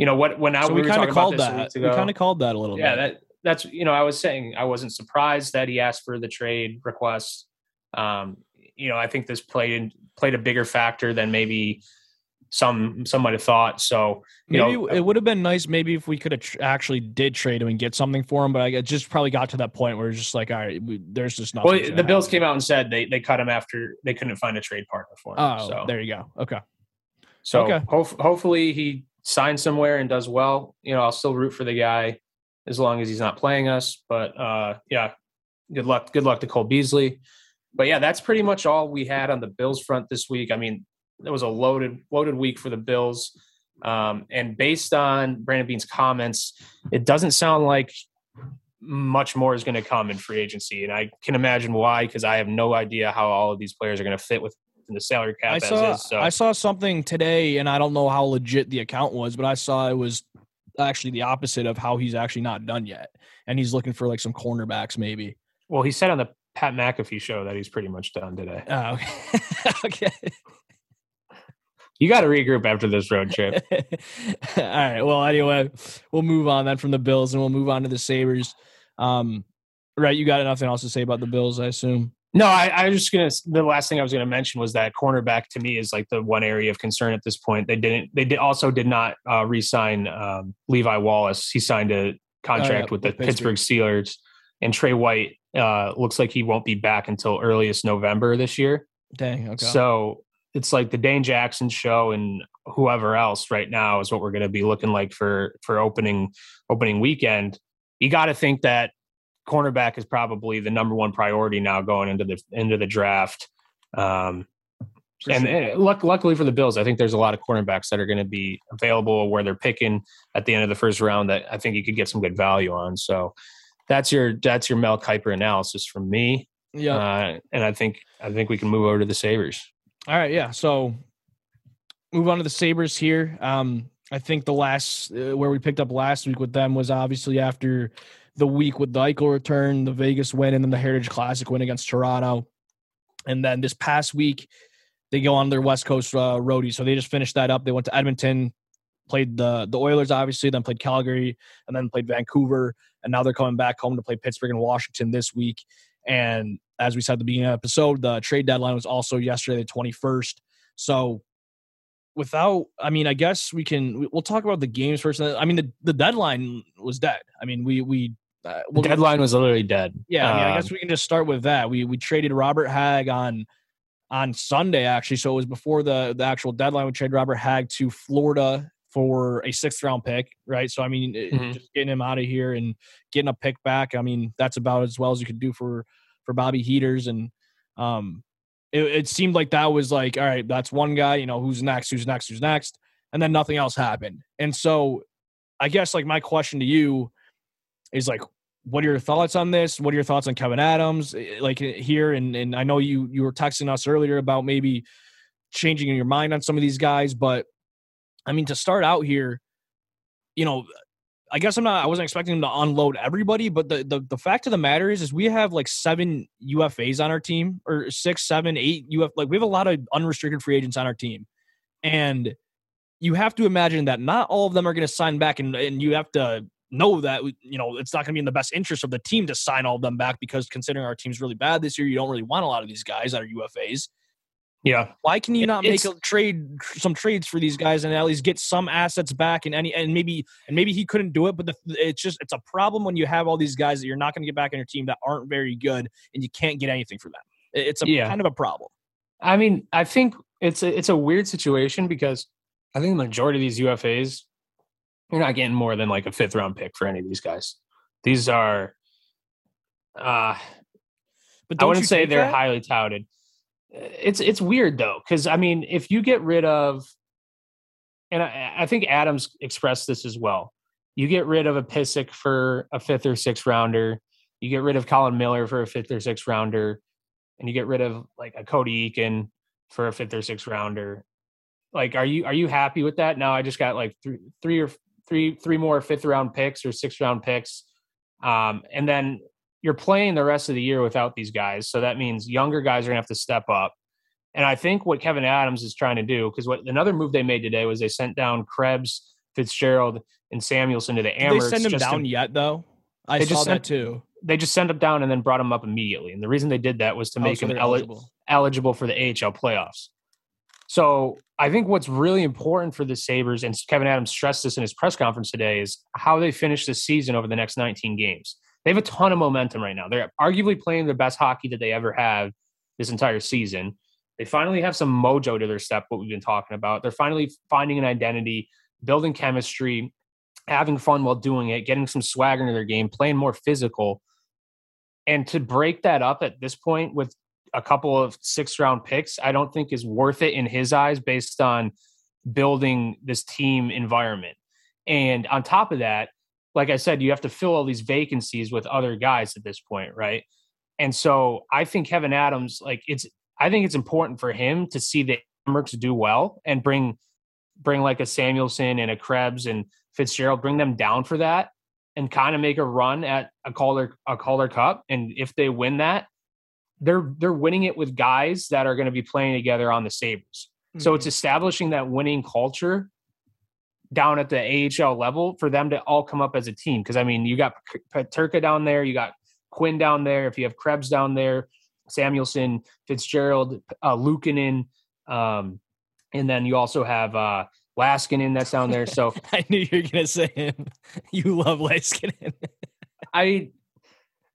you know what? When I
So
we,
we kind of called that. We kind of called that a little
yeah,
bit.
that that's you know I was saying I wasn't surprised that he asked for the trade request. Um, you know, I think this played played a bigger factor than maybe some some might have thought. So you
Maybe
know,
it would have been nice maybe if we could have tr- actually did trade him and get something for him, but I just probably got to that point where it's just like, all right, we, there's just nothing.
well, the Bills came out and said they they cut him after they couldn't find a trade partner for him.
Oh,
so
there you go. Okay.
so
okay.
hof- hopefully he signs somewhere and does well. You know, I'll still root for the guy as long as he's not playing us. But uh, yeah, good luck. Good luck to Cole Beasley. But yeah, that's pretty much all we had on the Bills front this week. I mean, it was a loaded loaded week for the Bills. Um, and based on Brandon Beane's comments, it doesn't sound like much more is going to come in free agency. And I can imagine why, because I have no idea how all of these players are going to fit within the salary cap
I
as
saw
is. So
I saw something today, and I don't know how legit the account was, but I saw it was actually the opposite of how he's actually not done yet, and he's looking for like some cornerbacks maybe.
Well, he said on the Pat McAfee show that he's pretty much done today.
Oh, okay.
You got to regroup after this road trip.
All right. Well, anyway, we'll move on then from the Bills, and we'll move on to the Sabres. Um, right, you got nothing else to say about the Bills, I assume.
No, I, I was just gonna. The last thing I was gonna mention was that cornerback to me is like the one area of concern at this point. They didn't. They did also did not uh, re-sign um, Levi Wallace. He signed a contract
Oh, yeah,
with the Pittsburgh Steelers, and Trey White uh, looks like he won't be back until earliest November this year.
Dang. Okay.
So it's like the Dane Jackson show and whoever else right now is what we're going to be looking like for for opening opening weekend. You got to think that cornerback is probably the number one priority now going into the into the draft. Um, For and, luck, luckily for the Bills, I think there's a lot of cornerbacks that are going to be available where they're picking at the end of the first round that I think you could get some good value on. So that's your that's your Mel Kiper analysis from me. Yeah, uh, and I think I think we can move over to the Sabres.
All right, yeah. So move on to the Sabres here. Um, I think the last uh, where we picked up last week with them was obviously after the week with the Eichel return, the Vegas win, and then the Heritage Classic win against Toronto. And then this past week, they go on their West Coast uh, roadie. So they just finished that up. They went to Edmonton, played the the Oilers, obviously, then played Calgary, and then played Vancouver. And now they're coming back home to play Pittsburgh and Washington this week. And as we said at the beginning of the episode, the trade deadline was also yesterday, the 21st. So without i mean i guess we can we'll talk about the games first i mean the, the deadline was dead i mean we we
uh, we'll, deadline was literally dead
yeah i mean um, i guess um, we can just start with that we we traded robert hagg on on sunday actually so it was before the the actual deadline we traded robert hagg to florida for a sixth round pick right so i mean mm-hmm. just getting him out of here and getting a pick back i mean that's about as well as you could do for for bobby heaters and um it, it seemed like that was like, all right, that's one guy, you know, who's next, who's next, who's next. And then nothing else happened. And so I guess like my question to you is like, what are your thoughts on this? What are your thoughts on Kevin Adams? Eh, like eh, here, and and I know you you were texting us earlier about maybe changing your mind on some of these guys, but I mean to start out here, you know, I guess I'm not. I wasn't expecting him to unload everybody, but the, the the fact of the matter is, is we have like seven UFAs on our team, or six, seven, eight UF. Like we have a lot of unrestricted free agents on our team, and you have to imagine that not all of them are going to sign back, and and you have to know that you know it's not going to be in the best interest of the team to sign all of them back because considering our team's really bad this year, you don't really want a lot of these guys that are UFAs.
Yeah.
Why can you not make a trade some trades for these guys and at least get some assets back and any and maybe and maybe he couldn't do it, but the, it's just it's a problem when you have all these guys that you're not going to get back on your team that aren't very good and you can't get anything for them. It's a yeah. kind of a problem.
I mean, I think it's a, it's a weird situation because I think the majority of these UFAs you're not getting more than like a fifth round pick for any of these guys. These are uh but I wouldn't say they're that? highly touted it's it's weird though because I mean, if you get rid of, and I, I, think Adams expressed this as well. You get rid of a Pysyk for a fifth or sixth rounder. You get rid of Colin Miller for a fifth or sixth rounder, and you get rid of like a Cody Eakin for a fifth or sixth rounder. Like, are you are you happy with that? Now I just got like three three or three three more fifth round picks or sixth round picks, um, and then you're playing the rest of the year without these guys. So that means younger guys are going to have to step up. And I think what Kevin Adams is trying to do, because what another move they made today was they sent down Krebs, Fitzgerald, and Samuelson to the Did
they send them down to, yet, though? I saw that too.
They just sent them down and then brought them up immediately. And the reason they did that was to oh, make so them eligible. eligible for the AHL playoffs. So I think what's really important for the Sabres, and Kevin Adams stressed this in his press conference today, is how they finish the season over the next 19 games. They have a ton of momentum right now. They're arguably playing the best hockey that they ever have this entire season. They finally have some mojo to their step, what we've been talking about. They're finally finding an identity, building chemistry, having fun while doing it, getting some swagger into their game, playing more physical. And to break that up at this point with a couple of six round picks, I don't think is worth it in his eyes based on building this team environment. And on top of that, like I said, you have to fill all these vacancies with other guys at this point, right? And so I think Kevin Adams, like it's, I think it's important for him to see the Mercs do well and bring, bring like a Samuelson and a Krebs and Fitzgerald, bring them down for that and kind of make a run at a Calder, a Calder Cup. And if they win that, they're they're winning it with guys that are going to be playing together on the Sabres. Mm-hmm. So it's mm-hmm. establishing that winning culture down at the AHL level for them to all come up as a team. Because I mean, you got Peterka down there, you got Quinn down there. If you have Krebs down there, Samuelson, Fitzgerald, uh, Luukkonen, um, and then you also have uh, Laaksonen that's down there. So
I knew you were gonna say him. You love Laaksonen.
I,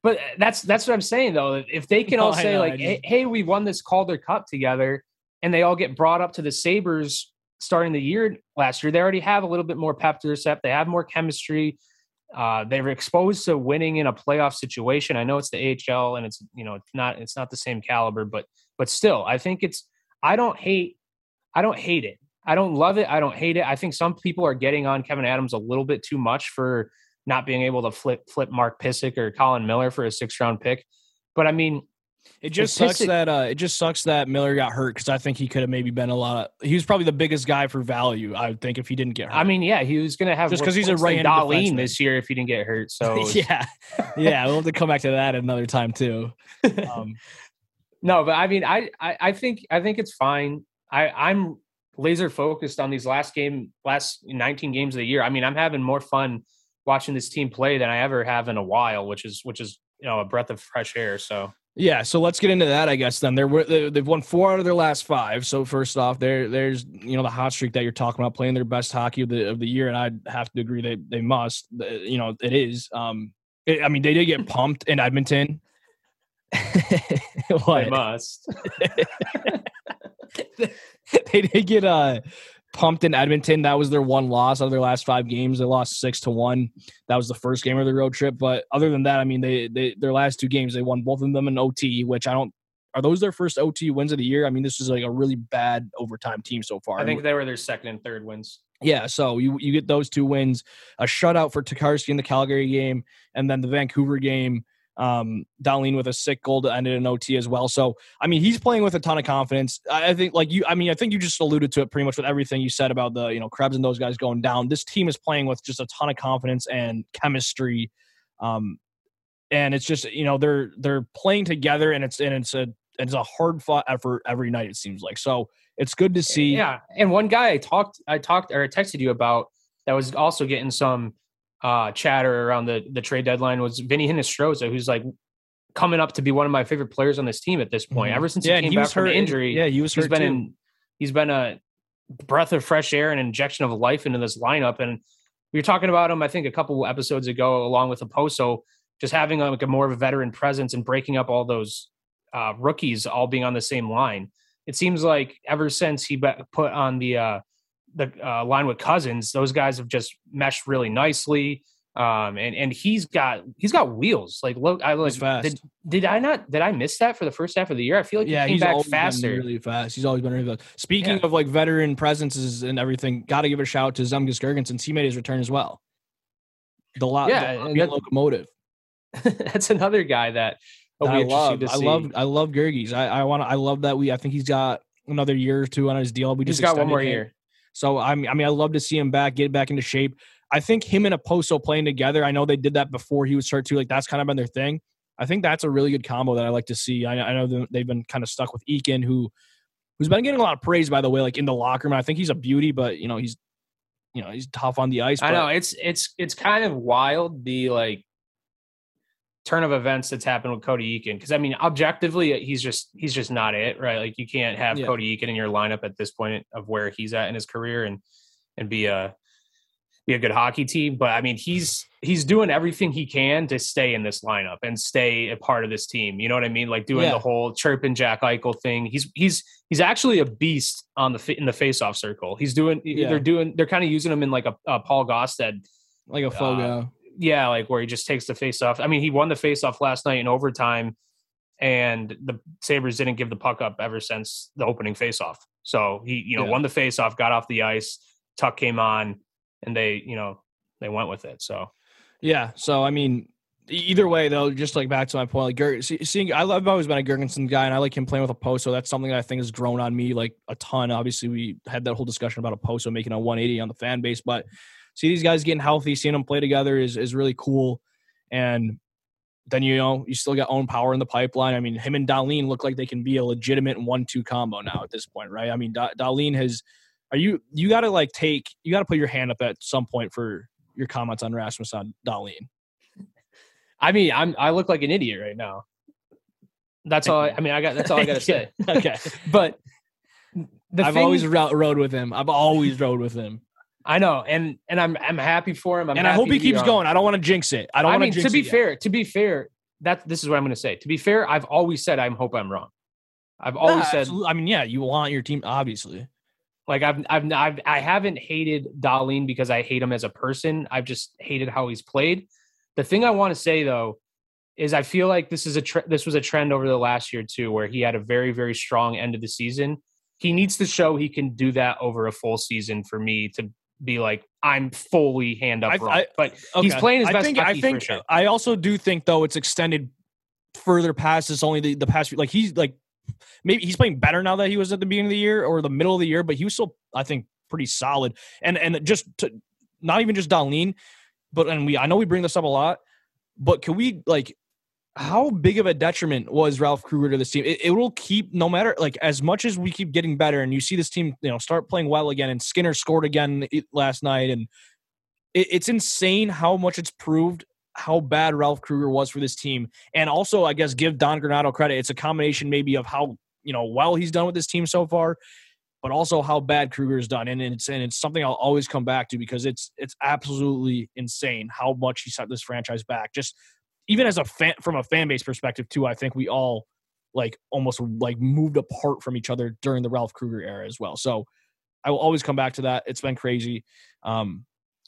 but that's that's what I'm saying though. If they can all say know, like, hey, hey, we won this Calder Cup together, and they all get brought up to the Sabres starting the year last year, they already have a little bit more pep to their step. They have more chemistry. Uh, they were exposed to winning in a playoff situation. I know it's the AHL and it's you know it's not it's not the same caliber, but but still, I think it's I don't hate I don't hate it. I don't love it. I don't hate it. I think some people are getting on Kevin Adams a little bit too much for not being able to flip flip Mark Pysyk or Colin Miller for a six round pick. But I mean,
it just sucks that uh, it just sucks that Miller got hurt because I think he could have maybe been a lot. Of, he was probably the biggest guy for value. I would think if he didn't get hurt.
I mean, yeah, he was going to have
just because he's a right
Dahlin this year if he didn't get hurt. So
yeah, yeah, we'll have to come back to that another time too.
Um, no, but I mean, I, I I think I think it's fine. I I'm laser focused on these last game, last 19 games of the year. I mean, I'm having more fun watching this team play than I ever have in a while, which is which is you know a breath of fresh air. So
yeah, so let's get into that. I guess then they're they've won four out of their last five. So first off, there there's you know the hot streak that you're talking about, playing their best hockey of the of the year, and I'd have to agree they they must. You know it is. Um, it, I mean they did get pumped in Edmonton.
they must.
they did get uh pumped in Edmonton. That was their one loss out of their last five games. They lost six to one. That was the first game of the road trip. But other than that, I mean, they they their last two games they won both of them in OT, which I don't. Are those their first OT wins of the year? I mean, this is like a really bad overtime team so far.
I think they were their second and third wins.
Yeah, so you you get those two wins, a shutout for Tokarski in the Calgary game, and then the Vancouver game um, Dahlin with a sick goal to end it in OT as well. So, I mean, he's playing with a ton of confidence. I think, like you, I mean, I think you just alluded to it pretty much with everything you said about the, you know, Krebs and those guys going down. This team is playing with just a ton of confidence and chemistry. Um, and it's just, you know, they're, they're playing together and it's, and it's a, it's a hard fought effort every night, it seems like. So it's good to see.
Yeah. And one guy I talked, I talked or I texted you about that was also getting some, uh, chatter around the the trade deadline was Vinny Hinostroza, who's like coming up to be one of my favorite players on this team at this point. Mm-hmm. Ever since yeah, he came he back from injury,
yeah, he was.
He's been
too.
in. He's been a breath of fresh air and injection of life into this lineup. And we were talking about him, I think, a couple episodes ago, along with Okposo, just having like a more of a veteran presence and breaking up all those uh, rookies all being on the same line. It seems like ever since he put on the uh, the uh, line with Cozens, those guys have just meshed really nicely. Um, and and he's got he's got wheels. Like look, I like did, did I not did I miss that for the first half of the year? I feel like
yeah,
he
he's
back faster,
really fast. He's always been really fast. Speaking yeah. of like veteran presences and everything, got to give a shout out to Zemgus since he made his return as well. The lot, yeah, the locomotive.
that's another guy that,
that I love. I love I love Gergies. I I want I love that we I think he's got another year or two on his deal. We
just got one more him. year.
So I mean, I mean, I love to see him back, get back into shape. I think him and Okposo playing together. I know they did that before he was hurt too. Like that's kind of been their thing. I think that's a really good combo that I like to see. I, I know they've been kind of stuck with Eakin, who who's been getting a lot of praise by the way, like in the locker room. I think he's a beauty, but you know he's you know he's tough on the ice.
I know it's it's it's kind of wild the like turn of events that's happened with Cody Eakin. Because I mean, objectively, he's just he's just not it, right? Like you can't have yeah. Cody Eakin in your lineup at this point of where he's at in his career and and be a be a good hockey team. But I mean, he's he's doing everything he can to stay in this lineup and stay a part of this team. You know what I mean? Like doing yeah. the whole chirping Jack Eichel thing. He's he's he's actually a beast on the in the faceoff circle. He's doing yeah. they're doing they're kind of using him in like a, a Paul Gaustad
like a Fogo. Uh,
yeah, like where he just takes the face off. I mean, he won the face off last night in overtime, and the Sabres didn't give the puck up ever since the opening face off. So he, you know, yeah. won the face off, got off the ice, Tuch came on, and they, you know, they went with it. So
yeah. So I mean, either way though, just like back to my point, like seeing, I love, I've always been a Girgensons guy, and I like him playing with a post. So That's something that I think has grown on me like a ton. Obviously, we had that whole discussion about Okposo making a 180 on the fan base, but see these guys getting healthy, seeing them play together is is really cool. And then you know you still got Owen Power in the pipeline. I mean, him and Dahlin look like they can be a legitimate one-two combo now at this point, right? I mean, da- has. Are you you got to like take you got to put your hand up at some point for your comments on Rasmus on?
I mean, I'm I look like an idiot right now. That's all. I, I mean, I got that's all I got to say.
okay,
but
I've thing, always rode with him. I've always rode with him.
I know, and and I'm I'm happy for him. I'm
and I hope he keeps um, going. I don't want to jinx it. I don't. I mean,
to be fair, yet. to be fair, that this is what I'm going to say. To be fair, I've always said I hope I'm wrong. I've always said.
Absolutely. I mean, yeah, you want your team, obviously.
Like I've I've I've I haven't hated Dahlin because I hate him as a person. I've just hated how he's played. The thing I want to say though is I feel like this is a tre- this was a trend over the last year too, where he had a very very strong end of the season, he needs to show he can do that over a full season for me to be like I'm fully hand up
I-
wrong.
I-
but he's playing his best.
I
think,
I think
sure.
I also do think though it's extended further past this only the, the past few like he's like maybe he's playing better now that he was at the beginning of the year or the middle of the year, but he was still I think pretty solid. And and just to, not even just Dahlin, but and we I know we bring this up a lot, but can we like how big of a detriment was Ralph Krueger to this team? It, it will keep no matter like as much as we keep getting better, and you see this team, you know, start playing well again. And Skinner scored again last night, and it, it's insane how much it's proved how bad Ralph Krueger was for this team. And also, I guess give Don Granato credit. It's a combination maybe of how you know well he's done with this team so far, but also how bad Krueger's done. And it's and it's something I'll always come back to because it's it's absolutely insane how much he set this franchise back. Just even as a fan from a fan base perspective too, I think we all like almost like moved apart from each other during the Ralph Krueger era as well. So I will always come back to that. It's been crazy. Um,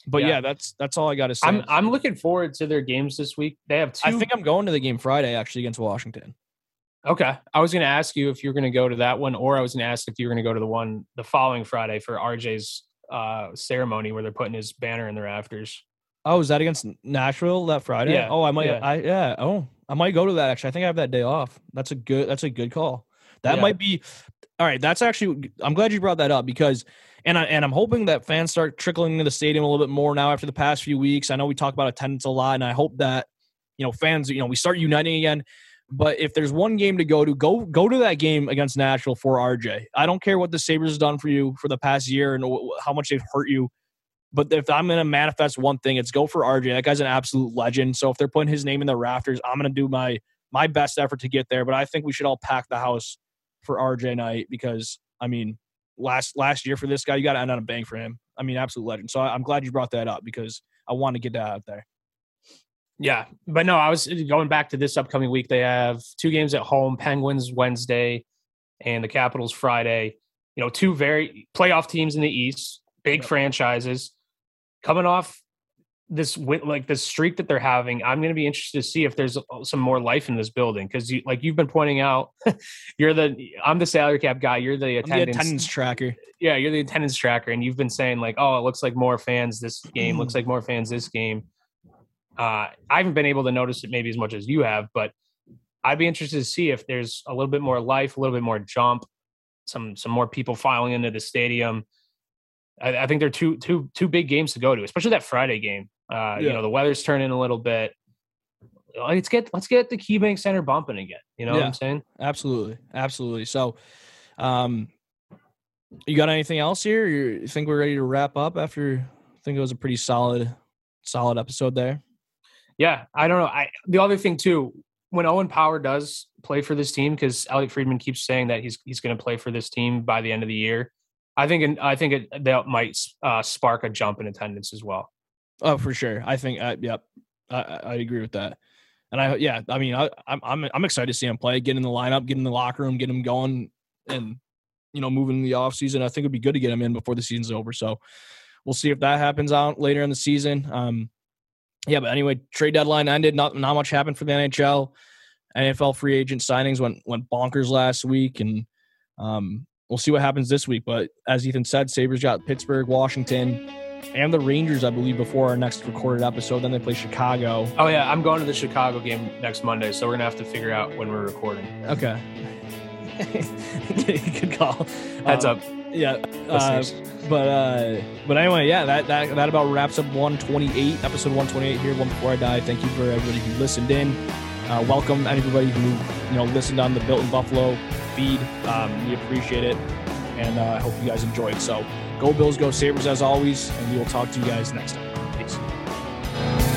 but
Yeah.
yeah, that's that's all I got to say.
I'm I'm looking forward to their games this week. They have two.
I think I'm going to the game Friday actually against Washington.
okay. I was going to ask you if you were going to go to that one, or I was going to ask if you were going to go to the one the following Friday for RJ's uh, ceremony where they're putting his banner in the rafters.
Oh, is that against Nashville that Friday?
Yeah,
Oh, I might.
yeah.
I yeah. Oh, I might go to that. Actually, I think I have that day off. That's a good. That's a good call. That
Yeah.
might be. All right. That's actually. I'm glad you brought that up because, and I and I'm hoping that fans start trickling into the stadium a little bit more now after the past few weeks. I know we talk about attendance a lot, and I hope that you know fans. You know, we start uniting again. But if there's one game to go to, go go to that game against Nashville for RJ. I don't care what the Sabres done for you for the past year and how much they've hurt you. But if I'm going to manifest one thing, it's go for RJ. That guy's an absolute legend. So if they're putting his name in the rafters, I'm going to do my my best effort to get there. But I think we should all pack the house for RJ night because I mean, last last year for this guy, you got to end on a bang for him. I mean, absolute legend. So I, I'm glad you brought that up because I want to get that out there.
Yeah, but no, I was going back to this upcoming week. They have two games at home: Penguins Wednesday, and the Capitals Friday. You know, two very playoff teams in the East, big
Yep.
franchises, coming off this like this streak that they're having. I'm going to be interested to see if there's uh, some more life in this building because, you, like you've been pointing out, you're the I'm the salary cap guy. You're the
I'm the
attendance,
attendance tracker.
yeah, you're the attendance tracker, and you've been saying like, oh, it looks like more fans this game.
Mm.
looks like more fans this game. Uh, I haven't been able to notice it maybe as much as you have, but I'd be interested to see if there's a little bit more life, a little bit more jump, some some more people filing into the stadium. I, I think they're two two two big games to go to, especially that Friday game. Uh, You know, the weather's turning a little bit. Let's get let's get the KeyBank Center bumping again. You know what I'm saying?
Absolutely, absolutely. So, um, you got anything else here? You think we're ready to wrap up after? I think it was a pretty solid, solid episode there.
Yeah, I don't know. I the other thing too, when Owen Power does play for this team, because Elliotte Friedman keeps saying that he's he's going to play for this team by the end of the year. I think I think it, that might uh, spark a jump in attendance as well.
Oh, for sure. I think. Uh, yep, I, I agree with that. And I, yeah, I mean, I, I'm, I'm, excited to see him play, get in the lineup, get in the locker room, get him going, and you know, moving in the off season. I think it'd be good to get him in before the season's over. So we'll see if that happens out later in the season. Um, yeah, but anyway, trade deadline ended. Not not much happened for the NHL. NFL free agent signings went went bonkers last week, and um, we'll see what happens this week. But as Ethan said, Sabres got Pittsburgh, Washington, and the Rangers, I believe, before our next recorded episode. Then they play Chicago.
Oh yeah, I'm going to the Chicago game next Monday, so we're gonna have to figure out when we're recording.
Okay. Good call.
Heads
Um,
up,
Yeah. Uh, but uh, but anyway, yeah, that, that that about wraps up 128, episode 128 here. One before I die. Thank you for everybody who listened in. Uh, welcome everybody who you know listened on the Built in Buffalo feed. Um, we appreciate it, and uh, I hope you guys enjoyed. So go Bills, go Sabres as always, and we will talk to you guys next time. Peace.